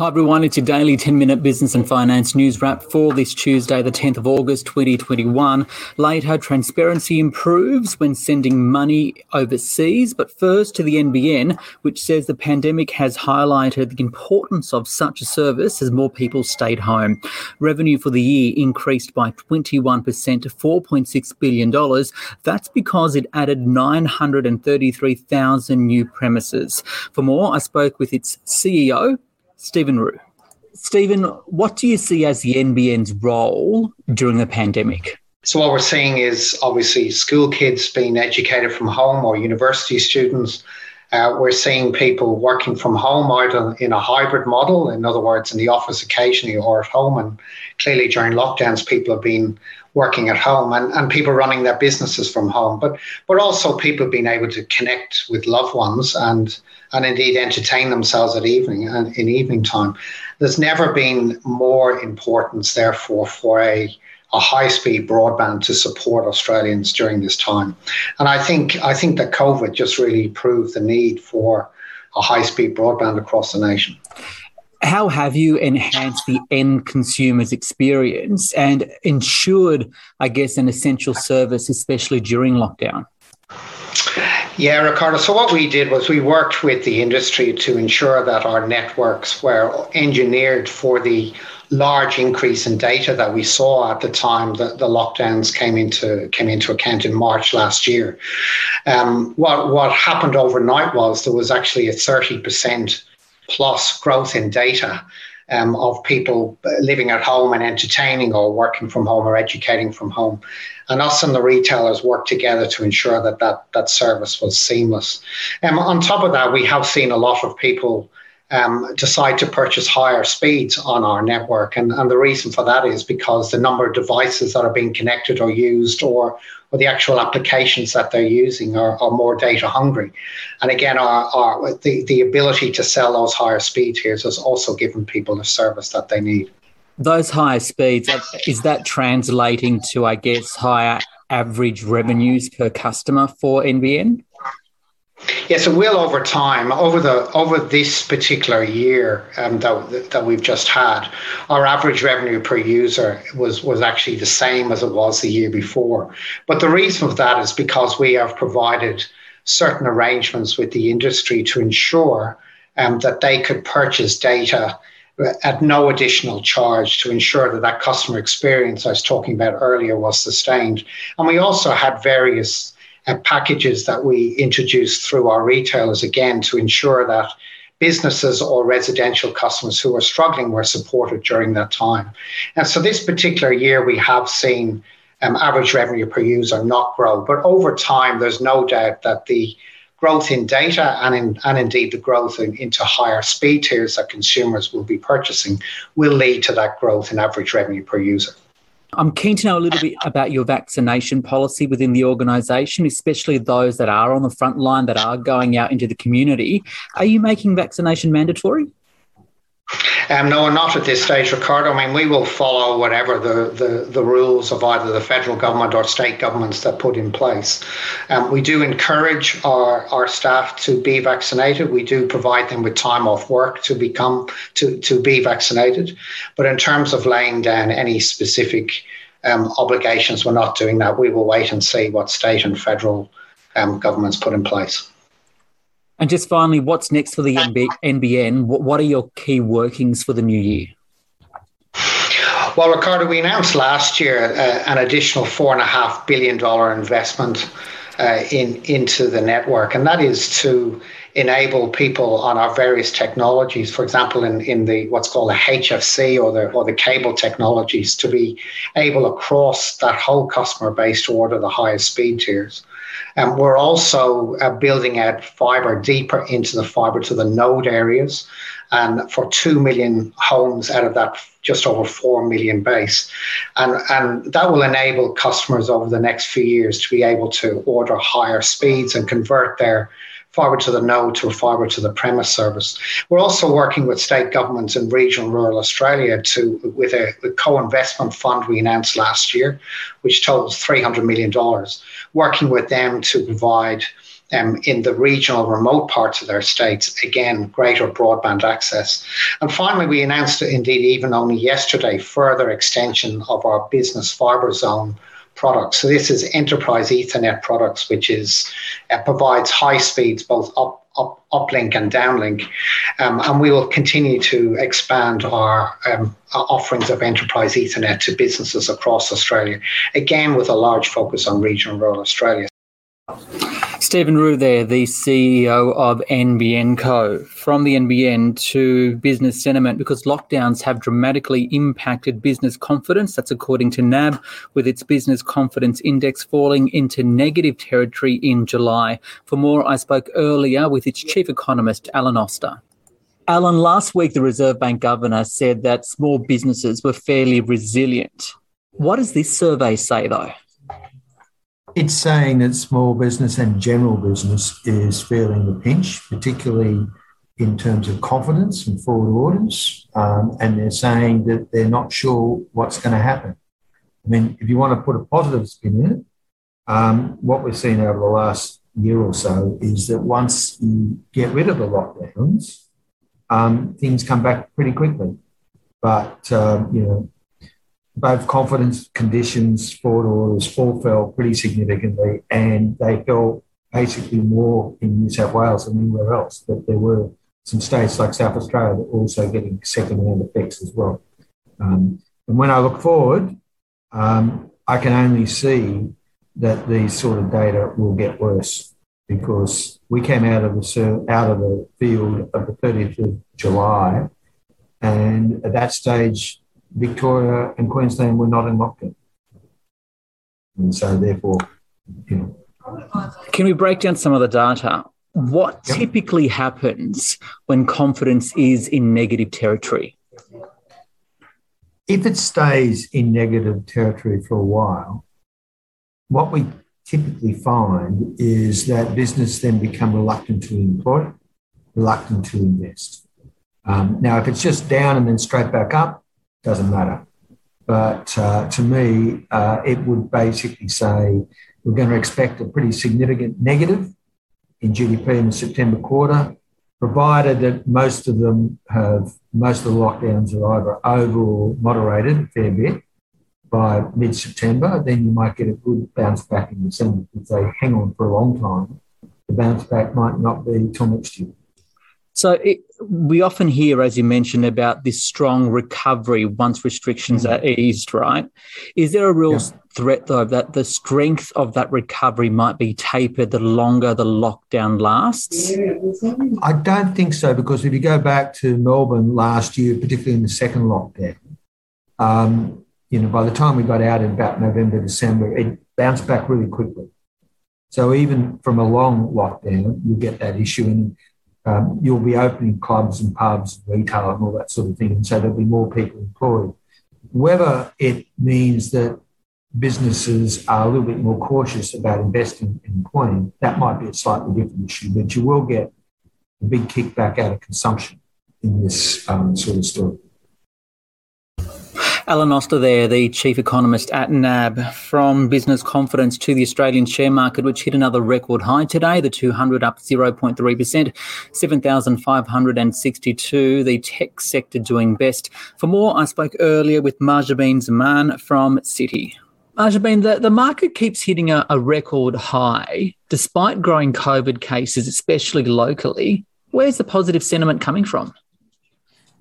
Hi everyone, it's your daily 10 minute business and finance news wrap for this Tuesday, the 10th of August 2021. Later, transparency improves when sending money overseas, but first to the NBN, which says the pandemic has highlighted the importance of such a service as more people stayed home. Revenue for the year increased by 21% to $4.6 billion. That's because it added 933,000 new premises. For more, I spoke with its CEO, Stephen Rue. Stephen, what do you see as the NBN's role during the pandemic? So, what we're seeing is obviously school kids being educated from home or university students. Uh, we're seeing people working from home either in a hybrid model, in other words, in the office occasionally or at home. And clearly, during lockdowns, people have been working at home and, and people running their businesses from home, but but also people being able to connect with loved ones and and indeed entertain themselves at evening and in evening time. There's never been more importance, therefore, for a a high-speed broadband to support Australians during this time, and I think I think that COVID just really proved the need for a high-speed broadband across the nation how have you enhanced the end consumer's experience and ensured, I guess, an essential service, especially during lockdown? Yeah, Ricardo. So, what we did was we worked with the industry to ensure that our networks were engineered for the large increase in data that we saw at the time that the lockdowns came into came into account in March last year. Um, what what happened overnight was there was actually a thirty percent plus growth in data um, of people living at home and entertaining or working from home or educating from home. And us and the retailers worked together to ensure that that, that service was seamless. Um, on top of that, we have seen a lot of people um, decide to purchase higher speeds on our network. And, and the reason for that is because the number of devices that are being connected or used or or the actual applications that they're using are, are more data hungry. And again, our, our, the, the ability to sell those higher speed tiers has also given people the service that they need. Those higher speeds, is that translating to, I guess, higher average revenues per customer for NBN? Yes, it will over time. Over the over this particular year um, that that we've just had, our average revenue per user was was actually the same as it was the year before. But the reason for that is because we have provided certain arrangements with the industry to ensure um, that they could purchase data at no additional charge to ensure that that customer experience I was talking about earlier was sustained. And we also had various packages that we introduced through our retailers again to ensure that businesses or residential customers who are struggling were supported during that time. And so this particular year, we have seen um, average revenue per user not grow. But over time, there's no doubt that the growth in data and, in, and indeed the growth in, into higher speed tiers that consumers will be purchasing will lead to that growth in average revenue per user. I'm keen to know a little bit about your vaccination policy within the organisation, especially those that are on the front line, that are going out into the community. Are you making vaccination mandatory? Um, no, not at this stage, Ricardo. I mean, we will follow whatever the, the, the rules of either the federal government or state governments that put in place. Um, we do encourage our, our staff to be vaccinated. We do provide them with time off work to become to, to be vaccinated. But in terms of laying down any specific um, obligations, we're not doing that. We will wait and see what state and federal um, governments put in place. And just finally, what's next for the NBN? What are your key workings for the new year? Well, Ricardo, we announced last year uh, an additional four and a half billion dollar investment uh, in into the network, and that is to enable people on our various technologies, for example, in, in the what's called a HFC or the or the cable technologies, to be able across that whole customer base to order the highest speed tiers. And we're also uh, building out fiber deeper into the fiber to the node areas, and for two million homes out of that just over four million base, and and that will enable customers over the next few years to be able to order higher speeds and convert their fibre to the node to a fibre to the premise service. We're also working with state governments in regional rural Australia to with a, a co-investment fund we announced last year, which totals $300 million, working with them to provide um, in the regional remote parts of their states, again, greater broadband access. And finally, we announced, indeed, even only yesterday, further extension of our business fibre zone products. So this is enterprise Ethernet products, which is uh, provides high speeds, both up, up uplink and downlink, um, and we will continue to expand our um, offerings of enterprise Ethernet to businesses across Australia, again with a large focus on regional rural Australia. Stephen Rue there, the CEO of NBN Co. From the NBN to business sentiment because lockdowns have dramatically impacted business confidence. That's according to NAB, with its business confidence index falling into negative territory in July. For more, I spoke earlier with its chief economist, Alan Oster. Alan, last week the Reserve Bank governor said that small businesses were fairly resilient. What does this survey say, though? It's saying that small business and general business is feeling the pinch, particularly in terms of confidence and forward orders. Um, and they're saying that they're not sure what's going to happen. I mean, if you want to put a positive spin in it, um, what we've seen over the last year or so is that once you get rid of the lockdowns, um, things come back pretty quickly. But, um, you know, both confidence conditions, forward orders all fell pretty significantly, and they fell basically more in New South Wales than anywhere else. But there were some states like South Australia that were also getting second round effects as well. Um, and when I look forward, um, I can only see that these sort of data will get worse because we came out of the out of the field of the 30th of July, and at that stage Victoria and Queensland were not in lockdown. And so, therefore, you know. Can we break down some of the data? What yep. typically happens when confidence is in negative territory? If it stays in negative territory for a while, what we typically find is that business then become reluctant to employ, reluctant to invest. Um, now, if it's just down and then straight back up, doesn't matter. But uh, to me, uh, it would basically say we're going to expect a pretty significant negative in GDP in the September quarter, provided that most of them have, most of the lockdowns are either over or moderated a fair bit by mid September, then you might get a good bounce back in December. If they hang on for a long time, the bounce back might not be till next year. So it, we often hear, as you mentioned, about this strong recovery once restrictions mm. are eased, right? Is there a real yeah. threat, though, that the strength of that recovery might be tapered the longer the lockdown lasts? I don't think so, because if you go back to Melbourne last year, particularly in the second lockdown, um, you know, by the time we got out in about November, December, it bounced back really quickly. So even from a long lockdown, you get that issue. And um, you'll be opening clubs and pubs, and retail, and all that sort of thing. And so there'll be more people employed. Whether it means that businesses are a little bit more cautious about investing in employing, that might be a slightly different issue, but you will get a big kickback out of consumption in this um, sort of story. Alan Oster there, the chief economist at NAB, from business confidence to the Australian share market, which hit another record high today, the 200 up 0.3%, 7,562. The tech sector doing best. For more, I spoke earlier with Mahjabeen Zaman from Citi. Mahjabeen, the, the market keeps hitting a, a record high despite growing COVID cases, especially locally. Where's the positive sentiment coming from?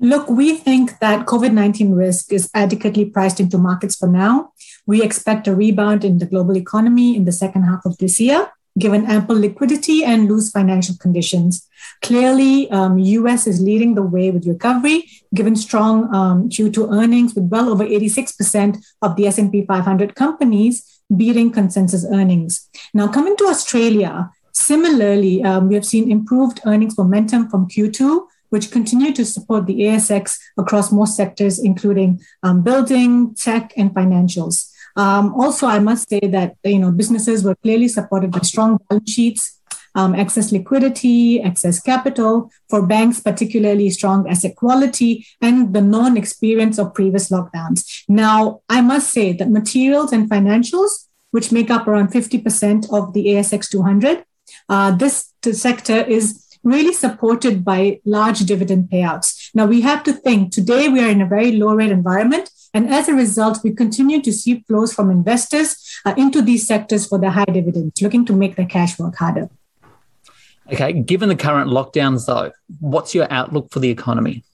Look, we think that COVID 19 risk is adequately priced into markets for now. We expect a rebound in the global economy in the second half of this year, given ample liquidity and loose financial conditions. Clearly, um, US is leading the way with recovery, given strong um, Q2 earnings with well over 86% of the S&P 500 companies beating consensus earnings. Now, coming to Australia, similarly, um, we have seen improved earnings momentum from Q2 which continue to support the ASX across most sectors, including um, building, tech, and financials. Um, also, I must say that you know businesses were clearly supported by strong balance sheets, um, excess liquidity, excess capital for banks, particularly strong asset quality, and the non experience of previous lockdowns. Now, I must say that materials and financials, which make up around 50% of the ASX 200, uh, this sector is really supported by large dividend payouts. Now, we have to think today we are in a very low rate environment. And as a result, we continue to see flows from investors uh, into these sectors for the high dividends, looking to make their cash work harder. Okay, given the current lockdowns, though, what's your outlook for the economy?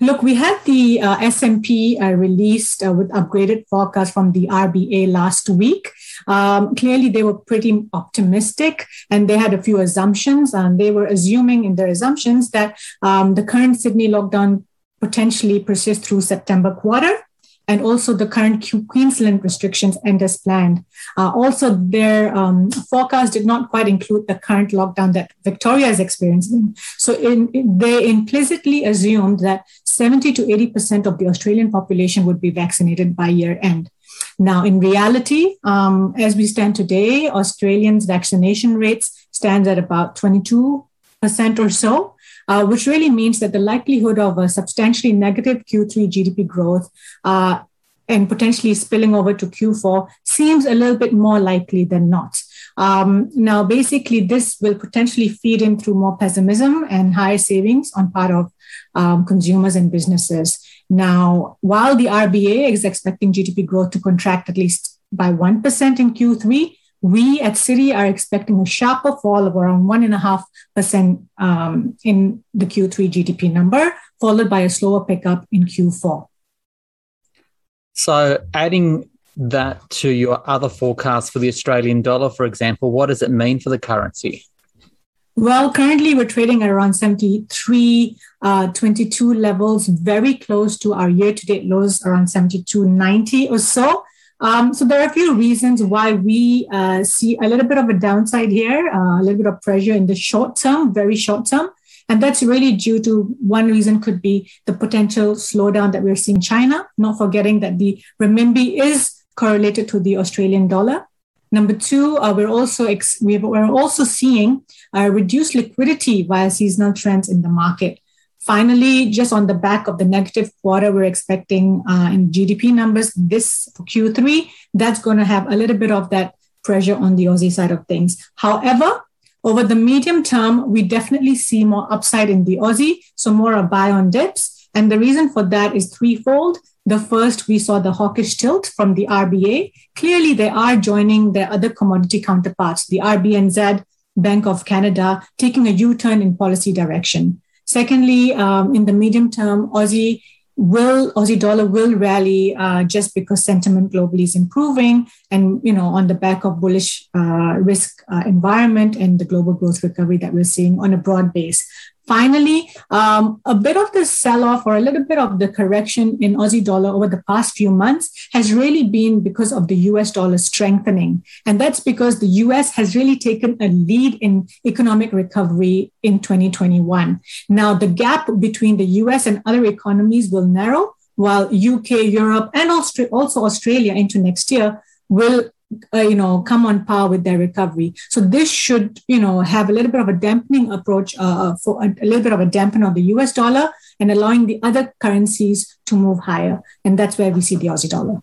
Look, we had the uh, S&P uh, released uh, with upgraded forecast from the RBA last week. Um, clearly, they were pretty optimistic and they had a few assumptions. And they were assuming in their assumptions that um, the current Sydney lockdown potentially persist through September quarter and also the current Queensland restrictions end as planned. Uh, also, their um, forecast did not quite include the current lockdown that Victoria is experiencing. So, in, in, they implicitly assumed that 70 to 80% of the Australian population would be vaccinated by year end. Now, in reality, um, as we stand today, Australians' vaccination rates stands at about 22% or so uh, which really means that the likelihood of a substantially negative Q3 GDP growth uh, and potentially spilling over to Q4 seems a little bit more likely than not. Um, now, basically, this will potentially feed in through more pessimism and higher savings on part of um, consumers and businesses. Now, while the RBA is expecting GDP growth to contract at least by 1% in Q3, we at Citi are expecting a sharper fall of around 1.5% um, in the Q3 GDP number, followed by a slower pickup in Q4. So, adding that to your other forecast for the Australian dollar, for example, what does it mean for the currency? Well, currently we're trading at around 73, uh, 22 levels, very close to our year to date lows, around 72.90 or so. Um, so there are a few reasons why we uh, see a little bit of a downside here, uh, a little bit of pressure in the short term, very short term. And that's really due to one reason could be the potential slowdown that we're seeing in China, not forgetting that the renminbi is correlated to the Australian dollar. Number two, uh, we're also ex- we're also seeing uh, reduced liquidity via seasonal trends in the market. Finally, just on the back of the negative quarter, we're expecting uh, in GDP numbers this Q3, that's going to have a little bit of that pressure on the Aussie side of things. However, over the medium term, we definitely see more upside in the Aussie, so more a buy on dips. And the reason for that is threefold. The first, we saw the hawkish tilt from the RBA. Clearly, they are joining their other commodity counterparts, the RBNZ, Bank of Canada, taking a U turn in policy direction. Secondly, um, in the medium term, Aussie will Aussie dollar will rally uh, just because sentiment globally is improving, and you know on the back of bullish uh, risk uh, environment and the global growth recovery that we're seeing on a broad base. Finally, um, a bit of the sell off or a little bit of the correction in Aussie dollar over the past few months has really been because of the US dollar strengthening. And that's because the US has really taken a lead in economic recovery in 2021. Now, the gap between the US and other economies will narrow, while UK, Europe, and also Australia into next year will uh, you know come on par with their recovery. So this should you know have a little bit of a dampening approach uh, for a, a, little bit of a dampen on the us dollar and allowing the other currencies to move higher. And that's where we see the aussie dollar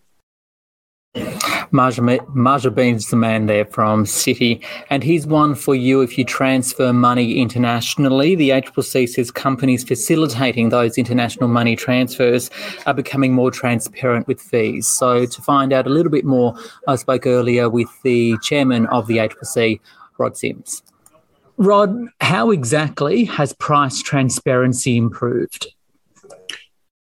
Mahjabeen Zaman there from Citi, and he's one for you if you transfer money internationally. The ACCC says companies facilitating those international money transfers are becoming more transparent with fees. So, to find out a little bit more, I spoke earlier with the chairman of the ACCC, Rod Sims. Rod, how exactly has price transparency improved?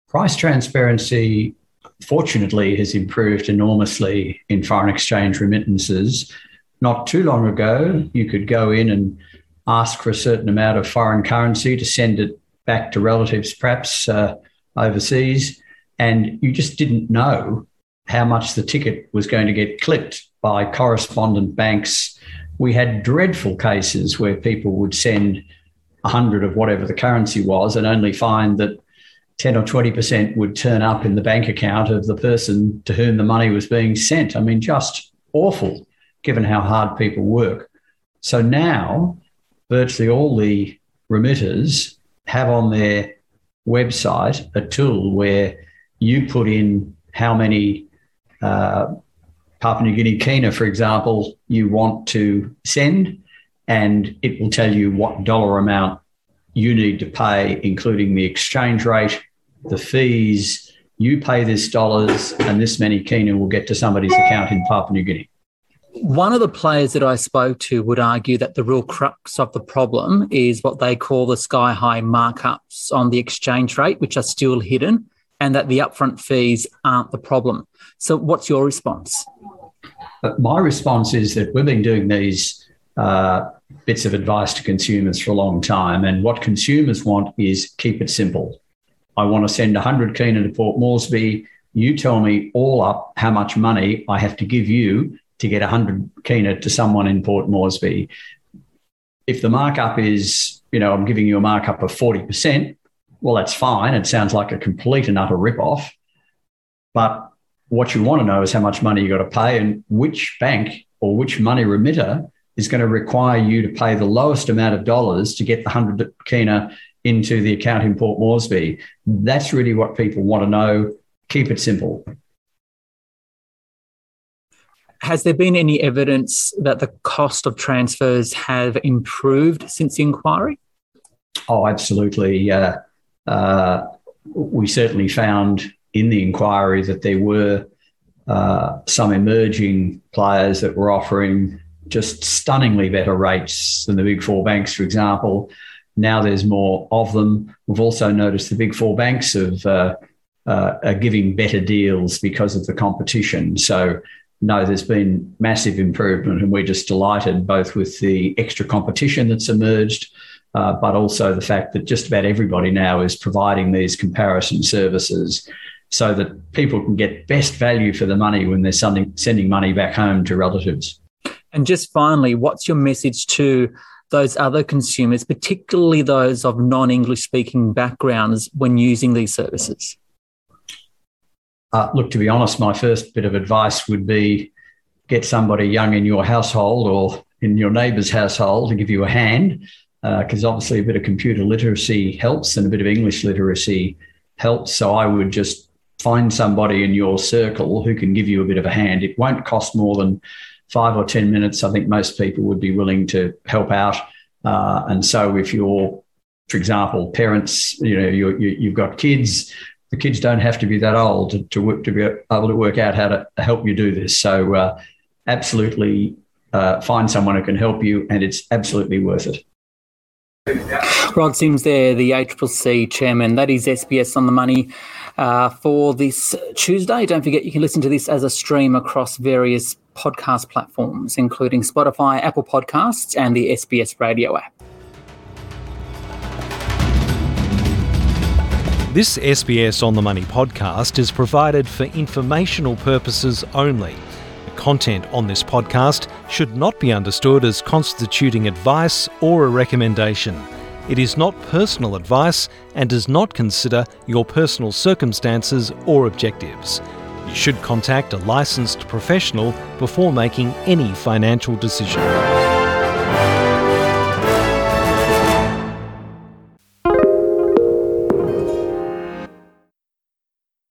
Price transparency fortunately has improved enormously in foreign exchange remittances. Not too long ago, you could go in and ask for a certain amount of foreign currency to send it back to relatives, perhaps uh, overseas, and you just didn't know how much the ticket was going to get clipped by correspondent banks. We had dreadful cases where people would send a hundred of whatever the currency was and only find that 10 or 20% would turn up in the bank account of the person to whom the money was being sent. I mean, just awful given how hard people work. So now, virtually all the remitters have on their website a tool where you put in how many uh, Papua New Guinea kina, for example, you want to send, and it will tell you what dollar amount you need to pay, including the exchange rate, the fees. You pay this dollars, and this many kina will get to somebody's account in Papua New Guinea. One of the players that I spoke to would argue that the real crux of the problem is what they call the sky high markups on the exchange rate, which are still hidden, and that the upfront fees aren't the problem. So, what's your response? But my response is that we've been doing these uh, bits of advice to consumers for a long time, and what consumers want is keep it simple. I want to send 100 kina to Port Moresby. You tell me all up how much money I have to give you to get 100 kina to someone in Port Moresby. If the markup is, you know, I'm giving you a markup of 40%, well, that's fine. It sounds like a complete and utter rip-off. But what you want to know is how much money you got to pay and which bank or which money remitter is going to require you to pay the lowest amount of dollars to get the 100 kina into the account in Port Moresby. That's really what people want to know. Keep it simple has there been any evidence that the cost of transfers have improved since the inquiry? Oh, absolutely. Uh, uh, we certainly found in the inquiry that there were uh, some emerging players that were offering just stunningly better rates than the big four banks, for example. Now there's more of them. We've also noticed the big four banks have, uh, uh, are giving better deals because of the competition. So no, there's been massive improvement, and we're just delighted both with the extra competition that's emerged, uh, but also the fact that just about everybody now is providing these comparison services so that people can get best value for the money when they're sending, sending money back home to relatives. And just finally, what's your message to those other consumers, particularly those of non English speaking backgrounds, when using these services? Uh, look, to be honest, my first bit of advice would be get somebody young in your household or in your neighbour's household to give you a hand, because uh, obviously a bit of computer literacy helps and a bit of English literacy helps. So I would just find somebody in your circle who can give you a bit of a hand. It won't cost more than five or 10 minutes. I think most people would be willing to help out. Uh, and so if you're, for example, parents, you know, you, you, have got kids, the kids don't have to be that old to, to, work, to be able to work out how to help you do this. So, uh, absolutely uh, find someone who can help you, and it's absolutely worth it. Rod Sims there, the ACCC chairman. That is SBS on the money uh, for this Tuesday. Don't forget you can listen to this as a stream across various podcast platforms, including Spotify, Apple Podcasts, and the SBS radio app. This SBS On the Money podcast is provided for informational purposes only. The content on this podcast should not be understood as constituting advice or a recommendation. It is not personal advice and does not consider your personal circumstances or objectives. You should contact a licensed professional before making any financial decision.